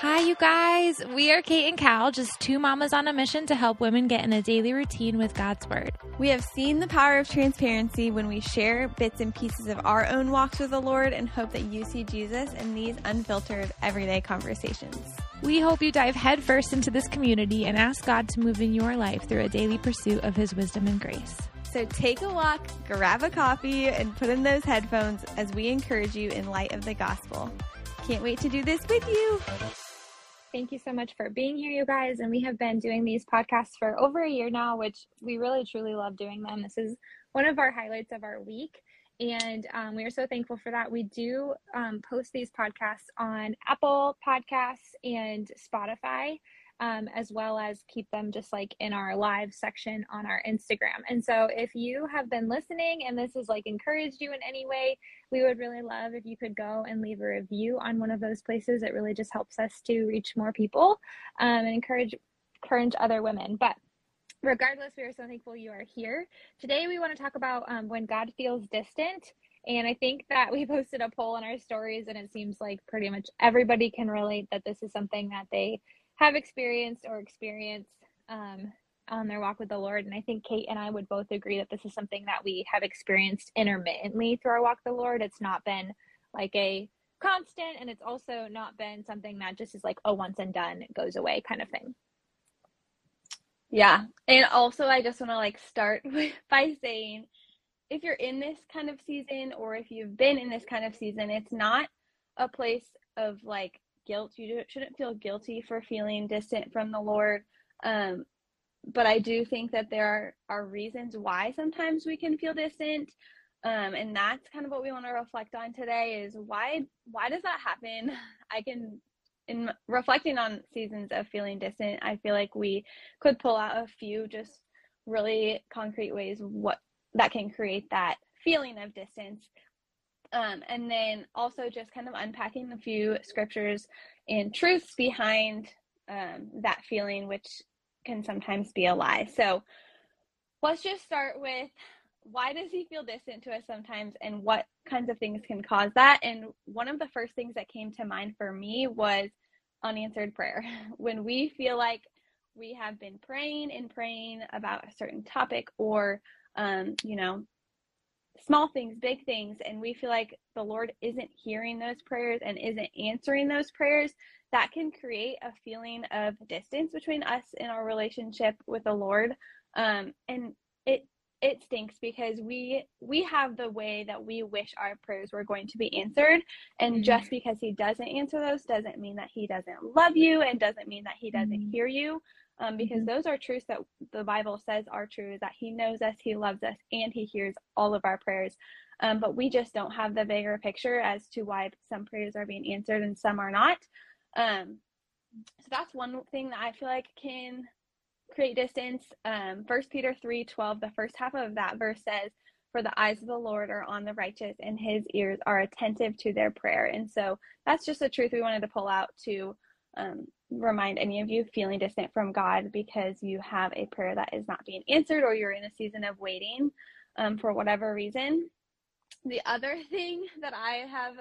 Hi, you guys. We are Kate and Kal, just two mamas on a mission to help women get in a daily routine with God's Word. We have seen the power of transparency when we share bits and pieces of our own walks with the Lord and hope that you see Jesus in these unfiltered, everyday conversations. We hope you dive headfirst into this community and ask God to move in your life through a daily pursuit of His wisdom and grace. So take a walk, grab a coffee, and put in those headphones as we encourage you in light of the gospel. Can't wait to do this with you. Thank you so much for being here, you guys. And we have been doing these podcasts for over a year now, which we really truly love doing them. This is one of our highlights of our week. And um, we are so thankful for that. We do um, post these podcasts on Apple Podcasts and Spotify um, as well as keep them just like in our live section on our Instagram. And so if you have been listening and this has like encouraged you in any way, we would really love if you could go and leave a review on one of those places. It really just helps us to reach more people um, and encourage encourage other women. But regardless, we are so thankful you are here. Today, we want to talk about um, when God feels distant. And I think that we posted a poll in our stories, and it seems like pretty much everybody can relate that this is something that they have experienced or experience um, on their walk with the Lord. And I think Kate and I would both agree that this is something that we have experienced intermittently through our walk with the Lord. It's not been like a constant, and it's also not been something that just is like a once and done, goes away kind of thing. Yeah. And also, I just want to like start with, by saying if you're in this kind of season or if you've been in this kind of season, it's not a place of like guilt. You shouldn't feel guilty for feeling distant from the Lord. Um, but I do think that there are, are reasons why sometimes we can feel distant. Um, and that's kind of what we want to reflect on today is why why does that happen? I can in reflecting on seasons of feeling distant, I feel like we could pull out a few just really concrete ways what that can create that feeling of distance. Um, and then also just kind of unpacking a few scriptures and truths behind um, that feeling, which can sometimes be a lie. So let's just start with why does he feel distant to us sometimes and what kinds of things can cause that? And one of the first things that came to mind for me was unanswered prayer. When we feel like we have been praying and praying about a certain topic or, um, you know, small things, big things, and we feel like the Lord isn't hearing those prayers and isn't answering those prayers, that can create a feeling of distance between us and our relationship with the Lord. Um, and it it stinks because we we have the way that we wish our prayers were going to be answered and mm-hmm. just because he doesn't answer those doesn't mean that he doesn't love you and doesn't mean that he doesn't mm-hmm. hear you um, because mm-hmm. those are truths that the Bible says are true that He knows us, He loves us, and He hears all of our prayers. Um, but we just don't have the bigger picture as to why some prayers are being answered and some are not. Um, so that's one thing that I feel like can create distance. Um, First Peter three twelve, the first half of that verse says, "For the eyes of the Lord are on the righteous, and His ears are attentive to their prayer." And so that's just a truth we wanted to pull out to um, remind any of you feeling distant from God because you have a prayer that is not being answered or you're in a season of waiting um, for whatever reason. The other thing that I have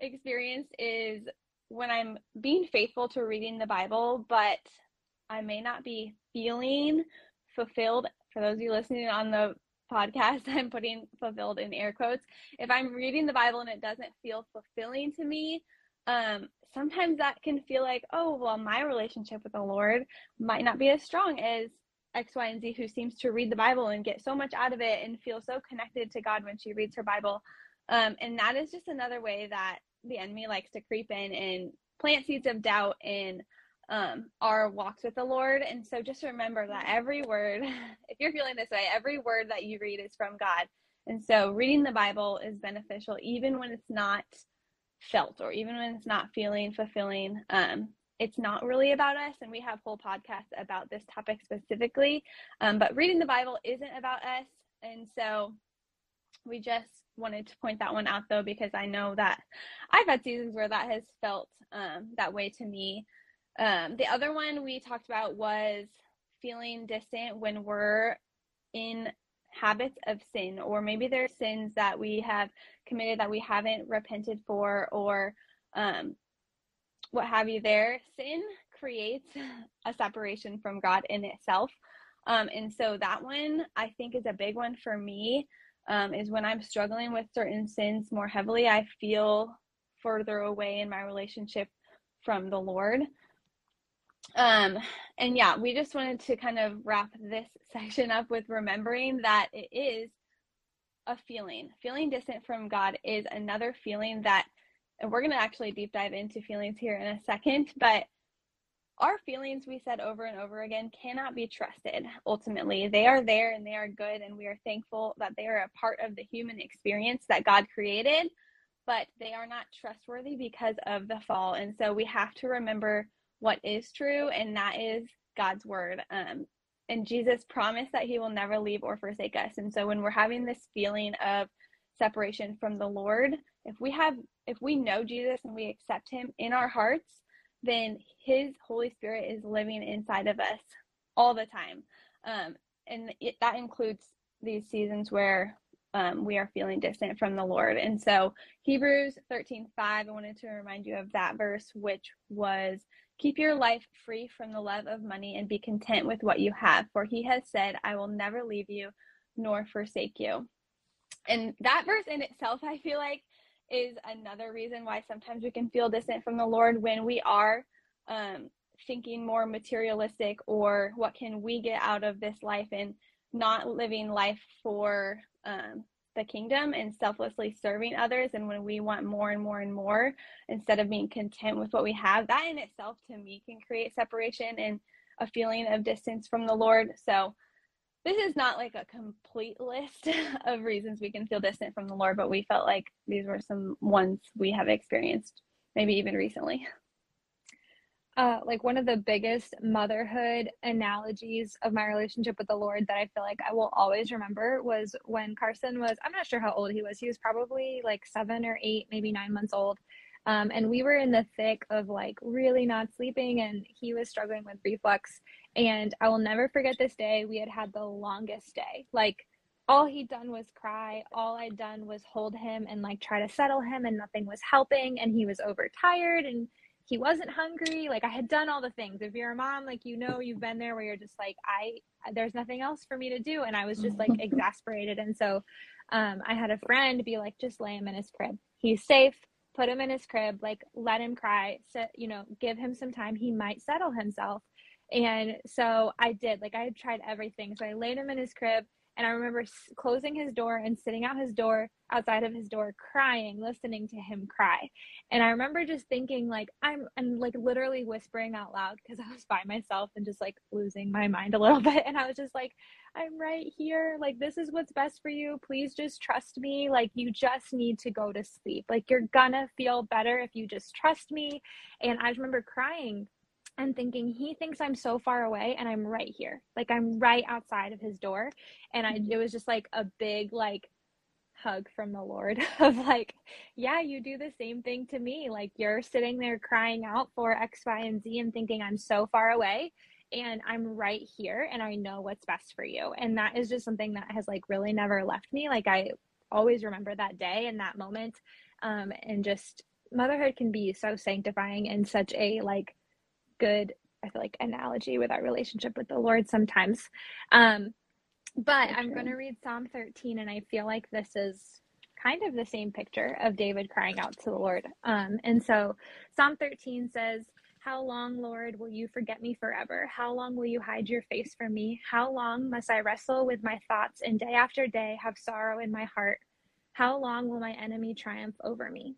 experienced is when I'm being faithful to reading the Bible, but I may not be feeling fulfilled. For those of you listening on the podcast, I'm putting fulfilled in air quotes. If I'm reading the Bible and it doesn't feel fulfilling to me, um, sometimes that can feel like, oh, well, my relationship with the Lord might not be as strong as X, Y, and Z who seems to read the Bible and get so much out of it and feel so connected to God when she reads her Bible. Um, and that is just another way that the enemy likes to creep in and plant seeds of doubt in um, our walks with the Lord. And so just remember that every word, if you're feeling this way, every word that you read is from God. And so reading the Bible is beneficial even when it's not felt or even when it's not feeling fulfilling um, it's not really about us and we have whole podcasts about this topic specifically um, but reading the bible isn't about us and so we just wanted to point that one out though because i know that i've had seasons where that has felt um, that way to me. Um, the other one we talked about was feeling distant when we're in habits of sin, or maybe there are sins that we have committed that we haven't repented for, or um, what have you there, sin creates a separation from God in itself. Um, and so that one I think is a big one for me. Um, is when I'm struggling with certain sins more heavily, I feel further away in my relationship from the Lord. Um, and yeah, we just wanted to kind of wrap this section up with remembering that it is a feeling. Feeling distant from God is another feeling that, and we're going to actually deep dive into feelings here in a second, but our feelings, we said over and over again, cannot be trusted ultimately. They are there and they are good, and we are thankful that they are a part of the human experience that God created, but they are not trustworthy because of the fall. And so we have to remember what is true, and that is God's word. Um, and Jesus promised that he will never leave or forsake us. And so when we're having this feeling of separation from the Lord, if we have if we know Jesus and we accept him in our hearts, then his Holy Spirit is living inside of us all the time. Um, and it, that includes these seasons where um, we are feeling distant from the Lord. And so Hebrews 13, 5, I wanted to remind you of that verse, which was Keep your life free from the love of money and be content with what you have, for he has said, I will never leave you nor forsake you. And that verse in itself, I feel like, is another reason why sometimes we can feel distant from the Lord when we are um, thinking more materialistic or what can we get out of this life and not living life for um, the kingdom and selflessly serving others. And when we want more and more and more instead of being content with what we have that in itself to me can create separation and a feeling of distance from the lord. So this is not like a complete list of reasons we can feel distant from the lord but we felt like these were some ones we have experienced maybe even recently uh, like one of the biggest motherhood analogies of my relationship with the Lord that I feel like I will always remember was when Carson was, I'm not sure how old he was. He was probably like seven or eight, maybe nine months old. Um, and we were in the thick of like really not sleeping, and he was struggling with reflux. And I will never forget this day. We had had the longest day. Like, all he'd done was cry. All I'd done was hold him and like try to settle him, and nothing was helping. And he was overtired and he wasn't hungry like i had done all the things. If you're a mom like you know you've been there where you're just like i there's nothing else for me to do and i was just like exasperated. And so um, i had a friend be like just lay him in his crib. He's safe. Put him in his crib. Like let him cry. Set, you know give him some time. He might settle himself. And so i did. Like i had tried everything. So i laid him in his crib and I remember closing his door and sitting out his door, outside of his door, crying, listening to him cry. And I remember just thinking, like, I'm, and like literally whispering out loud because I was by myself and just like losing my mind a little bit. And I was just like, I'm right here. Like, this is what's best for you. Please just trust me. Like, you just need to go to sleep. Like, you're gonna feel better if you just trust me. And I remember crying and thinking he thinks I'm so far away and I'm right here. Like I'm right outside of his door. And I mm-hmm. it was just like a big like hug from the Lord of like, yeah, you do the same thing to me. Like you're sitting there crying out for X, Y, and Z and thinking I'm so far away and I'm right here and I know what's best for you. And that is just something that has like really never left me. Like I always remember that day and that moment. Um, and just motherhood can be so sanctifying and such a like good I feel like analogy with our relationship with the Lord sometimes. Um, but I'm going to read Psalm 13, and I feel like this is kind of the same picture of David crying out to the Lord. Um, and so Psalm 13 says, How long, Lord, will you forget me forever? How long will you hide your face from me? How long must I wrestle with my thoughts and day after day have sorrow in my heart? How long will my enemy triumph over me?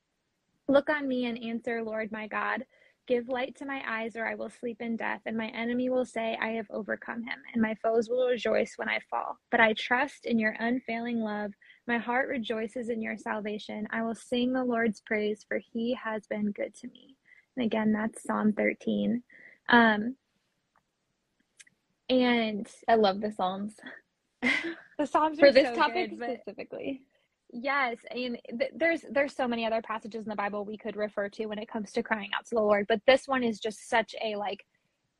Look on me and answer, Lord my God. Give light to my eyes, or I will sleep in death, and my enemy will say, I have overcome him, and my foes will rejoice when I fall. But I trust in your unfailing love. My heart rejoices in your salvation. I will sing the Lord's praise, for he has been good to me. And again, that's Psalm 13. Um, and I love the Psalms. the Psalms for this so topic good, specifically. Yes, and th- there's there's so many other passages in the Bible we could refer to when it comes to crying out to the Lord, but this one is just such a like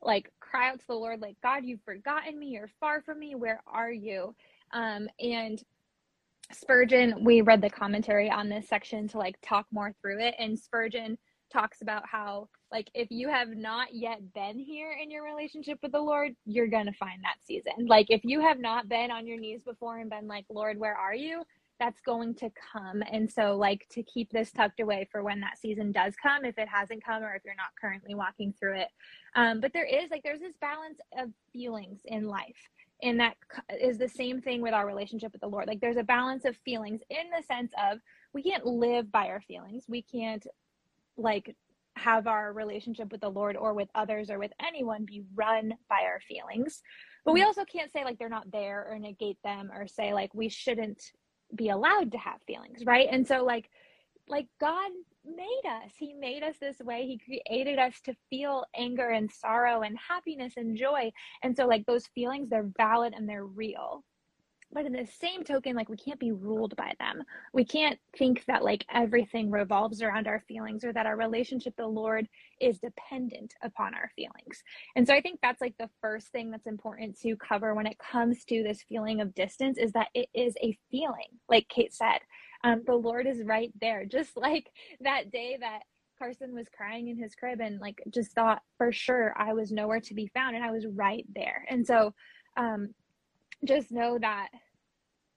like cry out to the Lord like God, you've forgotten me, you're far from me, where are you? Um and Spurgeon, we read the commentary on this section to like talk more through it and Spurgeon talks about how like if you have not yet been here in your relationship with the Lord, you're going to find that season. Like if you have not been on your knees before and been like, "Lord, where are you?" That's going to come. And so like to keep this tucked away for when that season does come if it hasn't come or if you're not currently walking through it. Um, but there is like there's this balance of feelings in life and that is the same thing with our relationship with the lord like there's a balance of feelings in the sense of we can't live by our feelings we can't like have our relationship with the lord or with others or with anyone be run by our feelings but we mm-hmm. also can't say like they're not there or negate them or say like we shouldn't be allowed to have feelings right and so like like god made us. He made us this way. He created us to feel anger and sorrow and happiness and joy. And so, like, those feelings, they're valid and they're real. But in the same token, like, we can't be ruled by them. We can't think that, like, everything revolves around our feelings or that our relationship the Lord is dependent upon our feelings. And so, I think that's like the first thing that's important to cover when it comes to this feeling of distance is that it is a feeling, like Kate said um, the Lord is right there. Just like that day that Carson was crying in his crib and like just thought for sure I was nowhere to be found and I was right there. And so um, just know that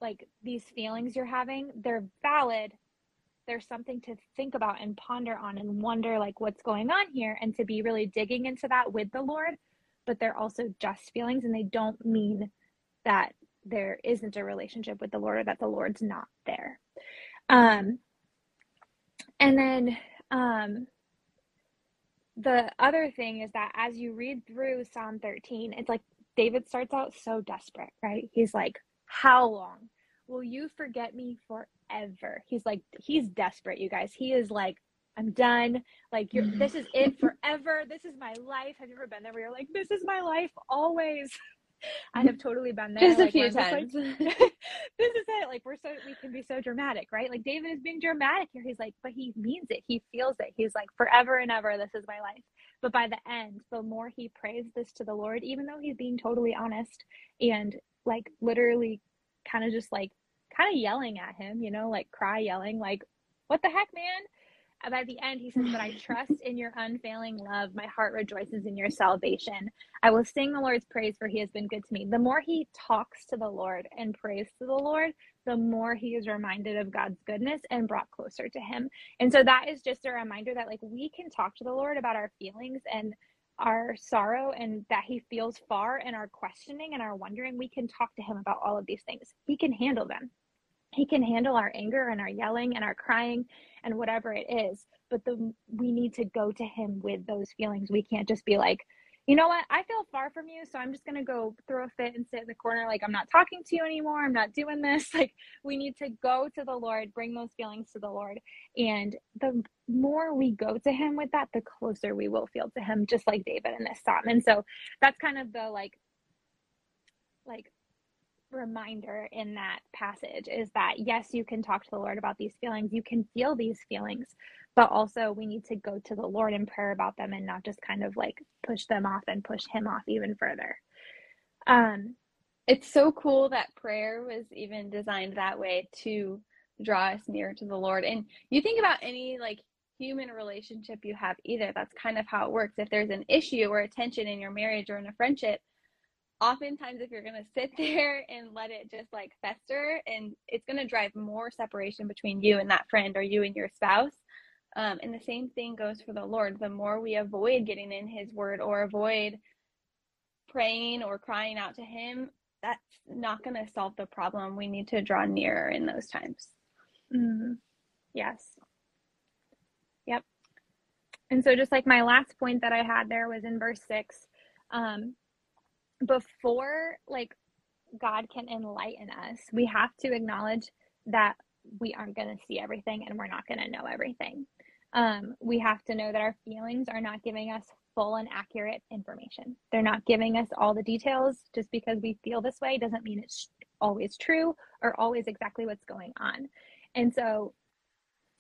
like these feelings you're having, they're valid. There's something to think about and ponder on and wonder like what's going on here and to be really digging into that with the Lord. But they're also just feelings and they don't mean that there isn't a relationship with the Lord or that the Lord's not there. Um, and then um, the other thing is that as you read through Psalm 13, it's like David starts out so desperate, right? He's like, How long will you forget me forever? He's like, He's desperate, you guys. He is like, I'm done. Like, you're, this is it forever. This is my life. Have you ever been there where you're like, This is my life always? I have totally been there. Just like, a few times. Like, this is it. Like we're so we can be so dramatic, right? Like David is being dramatic here. He's like, but he means it. He feels it. He's like, forever and ever, this is my life. But by the end, the more he prays this to the Lord, even though he's being totally honest and like literally kind of just like kind of yelling at him, you know, like cry yelling, like, what the heck, man? by the end, he says, But I trust in your unfailing love. My heart rejoices in your salvation. I will sing the Lord's praise, for he has been good to me. The more he talks to the Lord and prays to the Lord, the more he is reminded of God's goodness and brought closer to him. And so that is just a reminder that, like, we can talk to the Lord about our feelings and our sorrow and that he feels far and our questioning and our wondering. We can talk to him about all of these things. He can handle them. He can handle our anger and our yelling and our crying and whatever it is. But the we need to go to him with those feelings. We can't just be like, you know what? I feel far from you, so I'm just to go throw a fit and sit in the corner like I'm not talking to you anymore. I'm not doing this. Like we need to go to the Lord, bring those feelings to the Lord. And the more we go to him with that, the closer we will feel to him just like David in this psalm. And so that's kind of the like like reminder in that passage is that yes, you can talk to the Lord about these feelings, you can feel these feelings, but also we need to go to the Lord in prayer about them and not just kind of like push them off and push Him off even further. Um, it's so cool that prayer was even designed that way to draw us near to the Lord. And you think about any like human relationship you have either, that's kind of how it works. If there's an issue or a tension in your marriage or in a friendship, oftentimes if you're going to sit there and let it just like fester and it's going to drive more separation between you and that friend or you and your spouse um, and the same thing goes for the lord. The more we avoid getting in his word or avoid praying or crying out to him that's not going to solve the problem we need to draw nearer in those times. Mm-hmm. yes. Yep. And so just like my last point that i had there was in verse six um, before like God can enlighten us, we have to acknowledge that we aren't going to see everything and we're not going to know everything. Um, we have to know that our feelings are not giving us full and accurate information. They're not giving us all the details. Just because we feel this way doesn't mean it's always true or always exactly what's going on. And so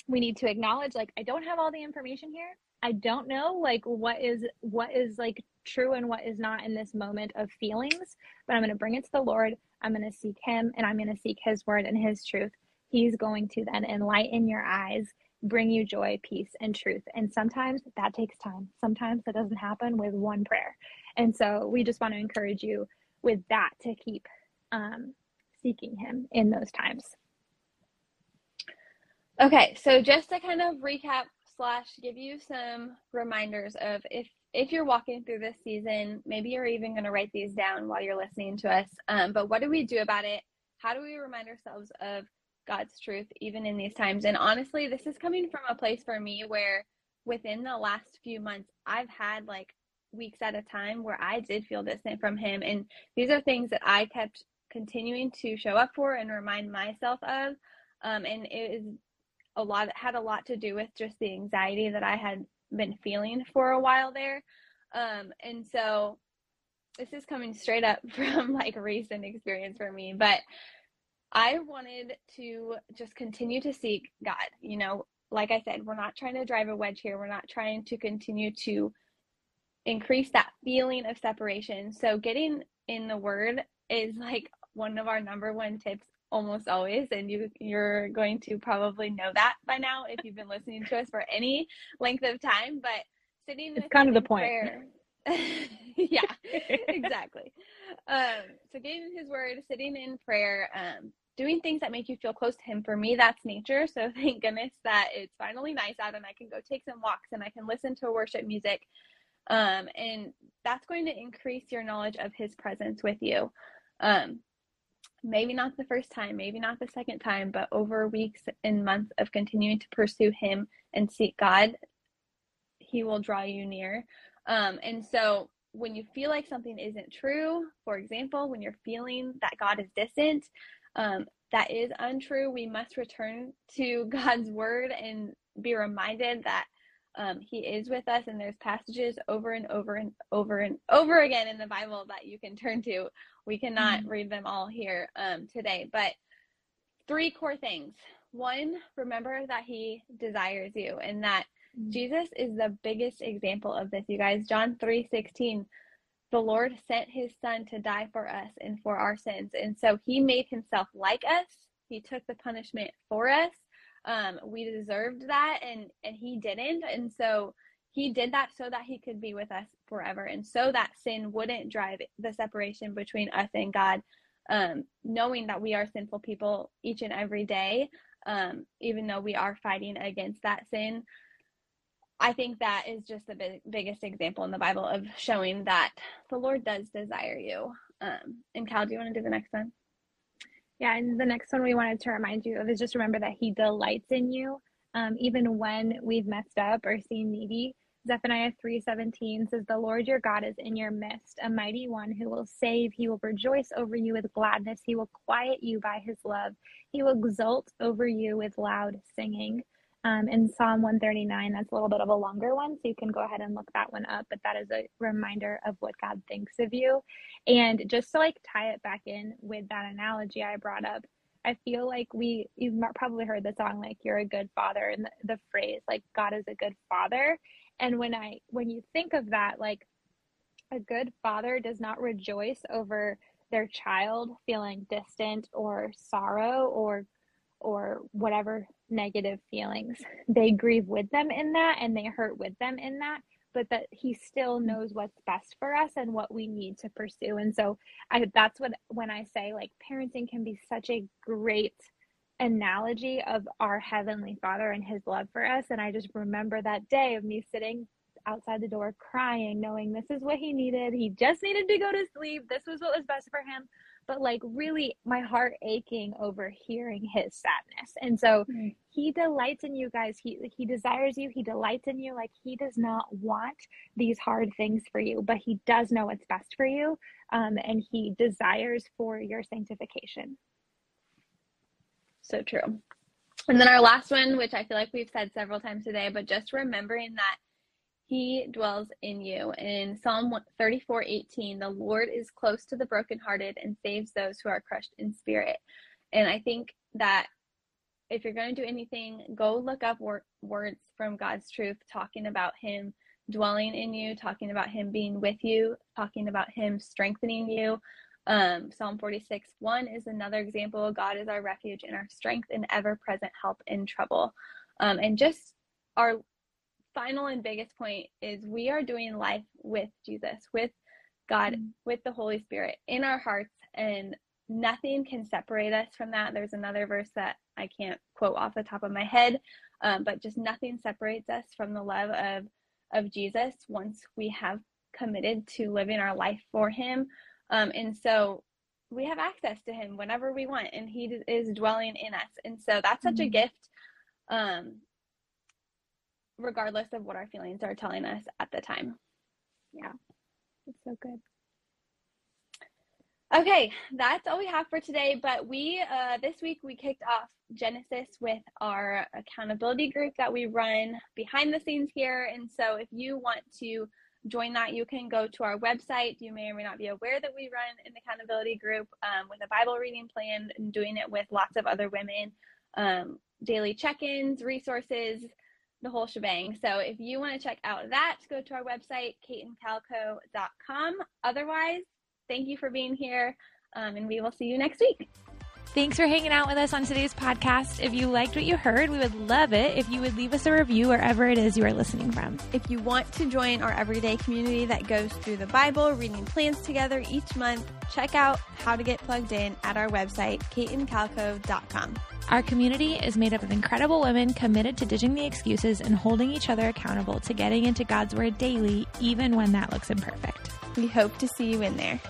we need to acknowledge like I don't have all the information here. I don't know like what is what is like true and what is not in this moment of feelings, but I'm going to bring it to the Lord. I'm going to seek him and I'm going to seek his word and his truth. He's going to then enlighten your eyes, bring you joy, peace, and truth. And sometimes that takes time. Sometimes that doesn't happen with one prayer. And so we just want to encourage you with that to keep um, seeking Him in those times. Okay, so just to kind of recap slash give you some reminders of if if you're walking through this season, maybe you're even going to write these down while you're listening to us. Um, but what do we do about it? How do we remind ourselves of God's truth even in these times? And honestly, this is coming from a place for me where within the last few months, I've had like weeks at a time where I did feel distant from Him. And these are things that I kept continuing to show up for and remind myself of. Um, and it is a lot had a lot to do with just the anxiety that I had been feeling for a while there. Um, and so this is coming straight up from like recent experience for me, but I wanted to just continue to seek God. You know, like I said, we're not trying to drive a wedge here. We're not trying to continue to increase that feeling of separation. So getting in the word is like one of our number one tips almost always and you you're going to probably know that by now if you've been listening to us for any length of time but sitting it's kind of the point. prayer, yeah exactly. Um so getting his word sitting in prayer um doing things that make you feel close to him. For me that's nature so thank goodness that it's finally nice out and i can go take some walks and i can listen to worship music. Um and that's going to increase your knowledge of his presence with you. Um maybe not the first time, maybe not the second time, but over weeks and months of continuing to pursue Him and seek God, He will draw you near. Um, and so when you feel like something isn't true, for example, when you're feeling that God is distant, um, that is untrue. We must return to God's word and be reminded that um, he is with us, and there's passages over and over and over and over again in the Bible that you can turn to. We cannot mm-hmm. read them all here um, today, but three core things. One, remember that he desires you, and that mm-hmm. Jesus is the biggest example of this. You guys, John three sixteen. The Lord sent his son to die for us and for our sins. And so he made himself like us. He took the punishment for us um, we deserved that and and he didn't and so he did that so that he could be with us forever and so that sin wouldn't drive the separation between us and god um, knowing that we are sinful people each and every day um, even though we are fighting against that sin. I think that is just the big, biggest example in the bible of showing that the lord does desire you. Um, and Kal do you want to do the next one? Yeah, and the next one we wanted to remind you of is just remember that He delights in you, um, even when we've messed up or seem needy. Zephaniah 3:17 says, "The Lord your God is in your midst, a mighty one who will save. He will rejoice over you with gladness. He will quiet you by his love. He will exult over you with loud singing." um, in Psalm 139. That's a little bit of a longer one, so you can go ahead and look that one up. But that is a reminder of what God thinks of you. And just to like tie it back in with that analogy I brought up, I feel like we, you've probably heard the song, like, you're a good father, and the, the phrase, like, God is a good father. And when I, when you think of that, like, a good father does not rejoice over their child feeling distant or sorrow or or whatever negative feelings. They grieve with them in that and they hurt with them in that, but that he still mm. knows what's best for us and what we need to pursue. And so I that's what when I say like parenting can be such a great analogy of our heavenly father and his love for us and I just remember that day of me sitting outside the door crying knowing this is what he needed. He just needed to go to sleep. This was what was best for him but like really my heart aching over hearing his sadness. And so mm. he delights in you guys. He he desires you. He delights in you. Like he does not want these hard things for you, but he does know what's best for you. Um, and he desires for your sanctification. So true. And then our last one, which I feel like we've said several times today, but just remembering that he dwells in you. In Psalm 34 18, the Lord is close to the brokenhearted and saves those who are crushed in spirit. And I think that if you're going to do anything, go look up wor- words from God's truth talking about Him dwelling in you, talking about Him being with you, talking about Him strengthening you. Um, Psalm 46 1 is another example. God is our refuge and our strength and ever present help in trouble. Um, and just our final and biggest point is we are doing life with Jesus, with God, mm-hmm. with the Holy Spirit in our hearts, and nothing can separate us from that. There's another verse that I can't quote off the top of my head, um, but just nothing separates us from the love of of Jesus once we have committed to living our life for Him. Um, and so we have access to Him whenever we want, and He is dwelling in us. And so that's such mm-hmm. a gift, um, regardless of what our feelings are telling us at the time. Yeah, it's so good. Okay, that's all we have for today. But we, uh, this week, we kicked off Genesis with our accountability group that we run behind the scenes here. And so if you want to join that, you can go to our website. You may or may not be aware that we run an accountability group um, with a Bible reading plan and doing it with lots of other women, um, daily check ins, resources, the whole shebang. So if you want to check out that, go to our website, kateandkalco.com. Otherwise, thank you for being here, um, and we will see you next week. Thanks for hanging out with us on today's podcast. If you liked what you heard, we would love it if you would leave us a review wherever it is you are listening from. If you want to join our everyday community that goes through the Bible, reading plans together each month, check out how to get plugged in at our website, kateandkalco.com. Our community is made up of incredible women committed to ditching the excuses and holding each other accountable to getting into God's Word daily, even when that looks imperfect. We hope to see you in there.